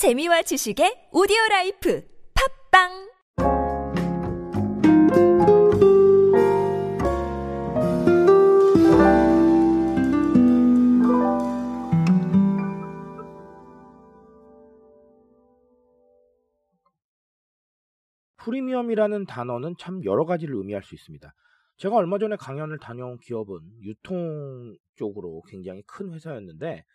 재미와 지식의 오디오 라이프 팟빵 프리미엄이라는 단어는 참 여러 가지를 의미할 수 있습니다. 제가 얼마 전에 강연을 다녀온 기업은 유통 쪽으로 굉장히 큰 회사였는데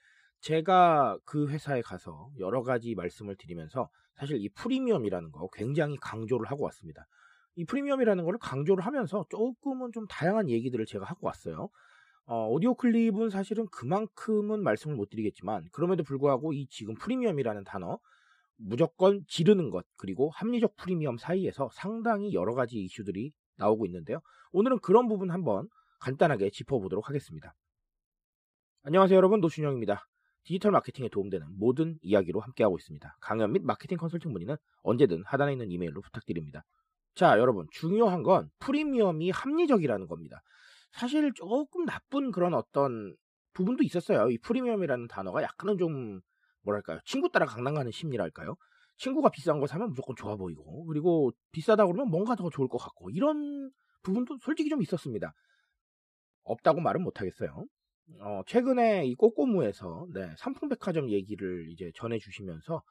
제가 그 회사에 가서 여러 가지 말씀을 드리면서 사실 이 프리미엄이라는 거 굉장히 강조를 하고 왔습니다. 이 프리미엄이라는 거를 강조를 하면서 조금은 좀 다양한 얘기들을 제가 하고 왔어요. 어, 오디오 클립은 사실은 그만큼은 말씀을 못 드리겠지만 그럼에도 불구하고 이 지금 프리미엄이라는 단어 무조건 지르는 것 그리고 합리적 프리미엄 사이에서 상당히 여러 가지 이슈들이 나오고 있는데요. 오늘은 그런 부분 한번 간단하게 짚어보도록 하겠습니다. 안녕하세요 여러분 노준영입니다. 디지털 마케팅에 도움되는 모든 이야기로 함께하고 있습니다. 강연 및 마케팅 컨설팅 문의는 언제든 하단에 있는 이메일로 부탁드립니다. 자 여러분 중요한 건 프리미엄이 합리적이라는 겁니다. 사실 조금 나쁜 그런 어떤 부분도 있었어요. 이 프리미엄이라는 단어가 약간은 좀 뭐랄까요 친구 따라 강남 가는 심리랄까요? 친구가 비싼 거 사면 무조건 좋아 보이고 그리고 비싸다 그러면 뭔가 더 좋을 것 같고 이런 부분도 솔직히 좀 있었습니다. 없다고 말은 못하겠어요. 어, 최근에 이 꼬꼬무에서 네, 삼풍백화점 얘기를 이제 전해주시면서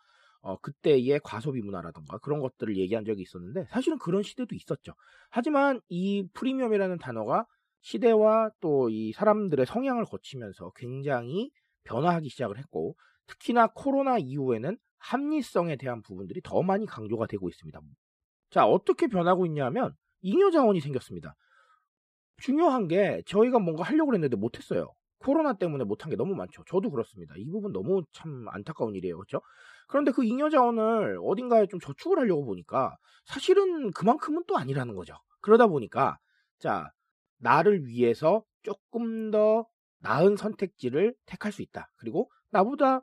어, 그때의 과소비 문화라던가 그런 것들을 얘기한 적이 있었는데 사실은 그런 시대도 있었죠. 하지만 이 프리미엄이라는 단어가 시대와 또 이 사람들의 성향을 거치면서 굉장히 변화하기 시작을 했고 특히나 코로나 이후에는 합리성에 대한 부분들이 더 많이 강조가 되고 있습니다. 자, 어떻게 변하고 있냐면 잉여 자원이 생겼습니다. 중요한 게 저희가 뭔가 하려고 했는데 못했어요. 코로나 때문에 못한 게 너무 많죠. 저도 그렇습니다. 이 부분 너무 참 안타까운 일이에요. 그렇죠? 그런데 그 잉여 자원을 어딘가에 좀 저축을 하려고 보니까 사실은 그만큼은 또 아니라는 거죠. 그러다 보니까 자, 나를 위해서 조금 더 나은 선택지를 택할 수 있다. 그리고 나보다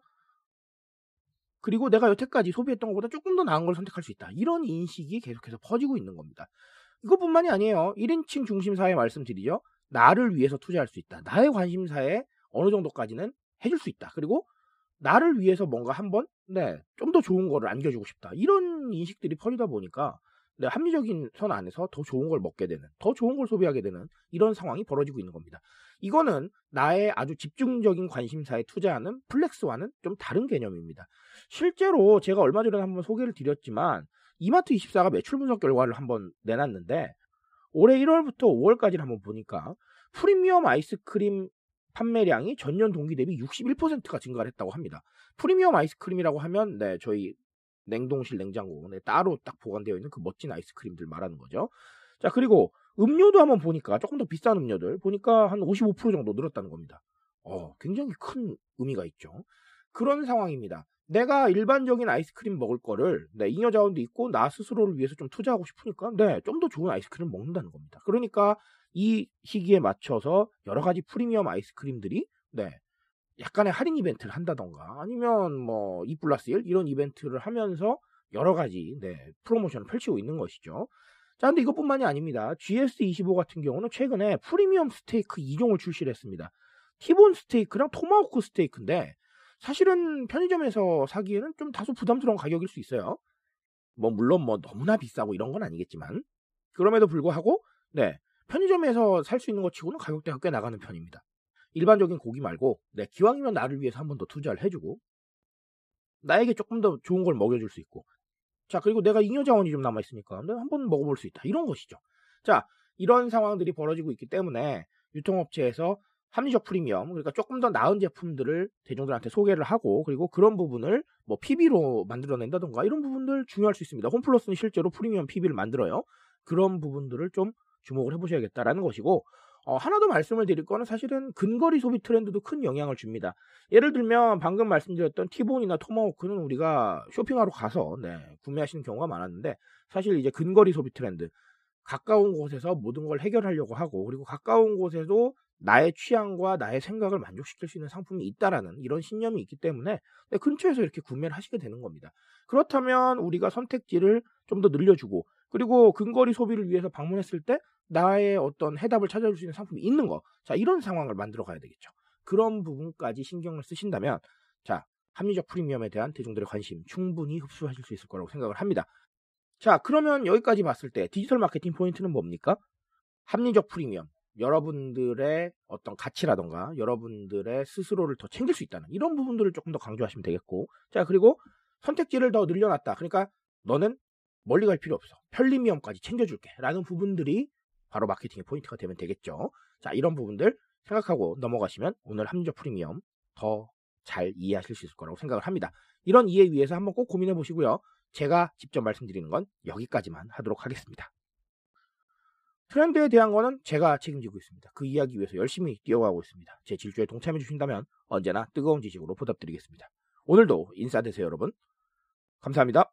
그리고 내가 여태까지 소비했던 것보다 조금 더 나은 걸 선택할 수 있다. 이런 인식이 계속해서 퍼지고 있는 겁니다. 이것뿐만이 아니에요. 1인칭 중심 사회 말씀드리죠. 나를 위해서 투자할 수 있다. 나의 관심사에 어느 정도까지는 해줄 수 있다. 그리고 나를 위해서 뭔가 한번 네, 좀 더 좋은 거를 안겨주고 싶다. 이런 인식들이 퍼지다 보니까 네, 합리적인 선 안에서 더 좋은 걸 먹게 되는, 더 좋은 걸 소비하게 되는 이런 상황이 벌어지고 있는 겁니다. 이거는 나의 아주 집중적인 관심사에 투자하는 플렉스와는 좀 다른 개념입니다. 실제로 제가 얼마 전에 한번 소개를 드렸지만 이마트24가 매출 분석 결과를 한번 내놨는데 올해 1월부터 5월까지를 한번 보니까 프리미엄 아이스크림 판매량이 전년 동기 대비 61%가 증가를 했다고 합니다. 프리미엄 아이스크림이라고 하면 네, 저희 냉동실 냉장고 네, 따로 딱 보관되어 있는 그 멋진 아이스크림들 말하는 거죠. 자, 그리고 음료도 한번 보니까 조금 더 비싼 음료들 보니까 한 55% 정도 늘었다는 겁니다. 어, 굉장히 큰 의미가 있죠. 그런 상황입니다. 내가 일반적인 아이스크림 먹을 거를 네, 잉여 자원도 있고 나 스스로를 위해서 좀 투자하고 싶으니까 네, 좀 더 좋은 아이스크림 먹는다는 겁니다. 그러니까 이 시기에 맞춰서 여러 가지 프리미엄 아이스크림들이 네, 약간의 할인 이벤트를 한다던가 아니면 뭐 2 플러스 1 이런 이벤트를 하면서 여러 가지 네, 프로모션을 펼치고 있는 것이죠. 자, 근데 이것뿐만이 아닙니다. GS25 같은 경우는 최근에 프리미엄 스테이크 2종을 출시를 했습니다. 티본 스테이크랑 토마호크 스테이크인데 사실은 편의점에서 사기에는 좀 다소 부담스러운 가격일 수 있어요. 뭐 물론 뭐 너무나 비싸고 이런 건 아니겠지만 그럼에도 불구하고 네 편의점에서 살 수 있는 것 치고는 가격대가 꽤 나가는 편입니다. 일반적인 고기 말고 네 기왕이면 나를 위해서 한 번 더 투자를 해주고 나에게 조금 더 좋은 걸 먹여줄 수 있고 자, 그리고 내가 잉여 자원이 좀 남아 있으니까 한 번 먹어볼 수 있다. 이런 것이죠. 자, 이런 상황들이 벌어지고 있기 때문에 유통업체에서 합리적 프리미엄, 그러니까 조금 더 나은 제품들을 대중들한테 소개를 하고, 그리고 그런 부분을 뭐 PB로 만들어낸다던가 이런 부분들 중요할 수 있습니다. 홈플러스는 실제로 프리미엄 PB를 만들어요. 그런 부분들을 좀 주목을 해보셔야겠다라는 것이고, 어, 하나 더 말씀을 드릴 거는 사실은 근거리 소비 트렌드도 큰 영향을 줍니다. 예를 들면 방금 말씀드렸던 티본이나 토마호크는 우리가 쇼핑하러 가서 네, 구매하시는 경우가 많았는데 사실 이제 근거리 소비 트렌드 가까운 곳에서 모든 걸 해결하려고 하고 그리고 가까운 곳에도 나의 취향과 나의 생각을 만족시킬 수 있는 상품이 있다라는 이런 신념이 있기 때문에 네, 근처에서 이렇게 구매를 하시게 되는 겁니다. 그렇다면 우리가 선택지를 좀 더 늘려주고 그리고 근거리 소비를 위해서 방문했을 때 나의 어떤 해답을 찾아줄 수 있는 상품이 있는 거. 자, 이런 상황을 만들어 가야 되겠죠. 그런 부분까지 신경을 쓰신다면, 자, 합리적 프리미엄에 대한 대중들의 관심 충분히 흡수하실 수 있을 거라고 생각을 합니다. 자, 그러면 여기까지 봤을 때 디지털 마케팅 포인트는 뭡니까? 합리적 프리미엄. 여러분들의 어떤 가치라던가 여러분들의 스스로를 더 챙길 수 있다는 이런 부분들을 조금 더 강조하시면 되겠고 자 그리고 선택지를 더 늘려놨다. 그러니까 너는 멀리 갈 필요 없어. 편리미엄까지 챙겨줄게. 라는 부분들이 바로 마케팅의 포인트가 되면 되겠죠. 자 이런 부분들 생각하고 넘어가시면 오늘 합리적 프리미엄 더 잘 이해하실 수 있을 거라고 생각을 합니다. 이런 이해 위해서 한번 꼭 고민해 보시고요. 제가 직접 말씀드리는 건 여기까지만 하도록 하겠습니다 트렌드에 대한 거는 제가 책임지고 있습니다. 그 이야기 위해서 열심히 뛰어가고 있습니다. 제 질주에 동참해 주신다면 언제나 뜨거운 지식으로 보답드리겠습니다. 오늘도 인싸 되세요, 여러분. 감사합니다.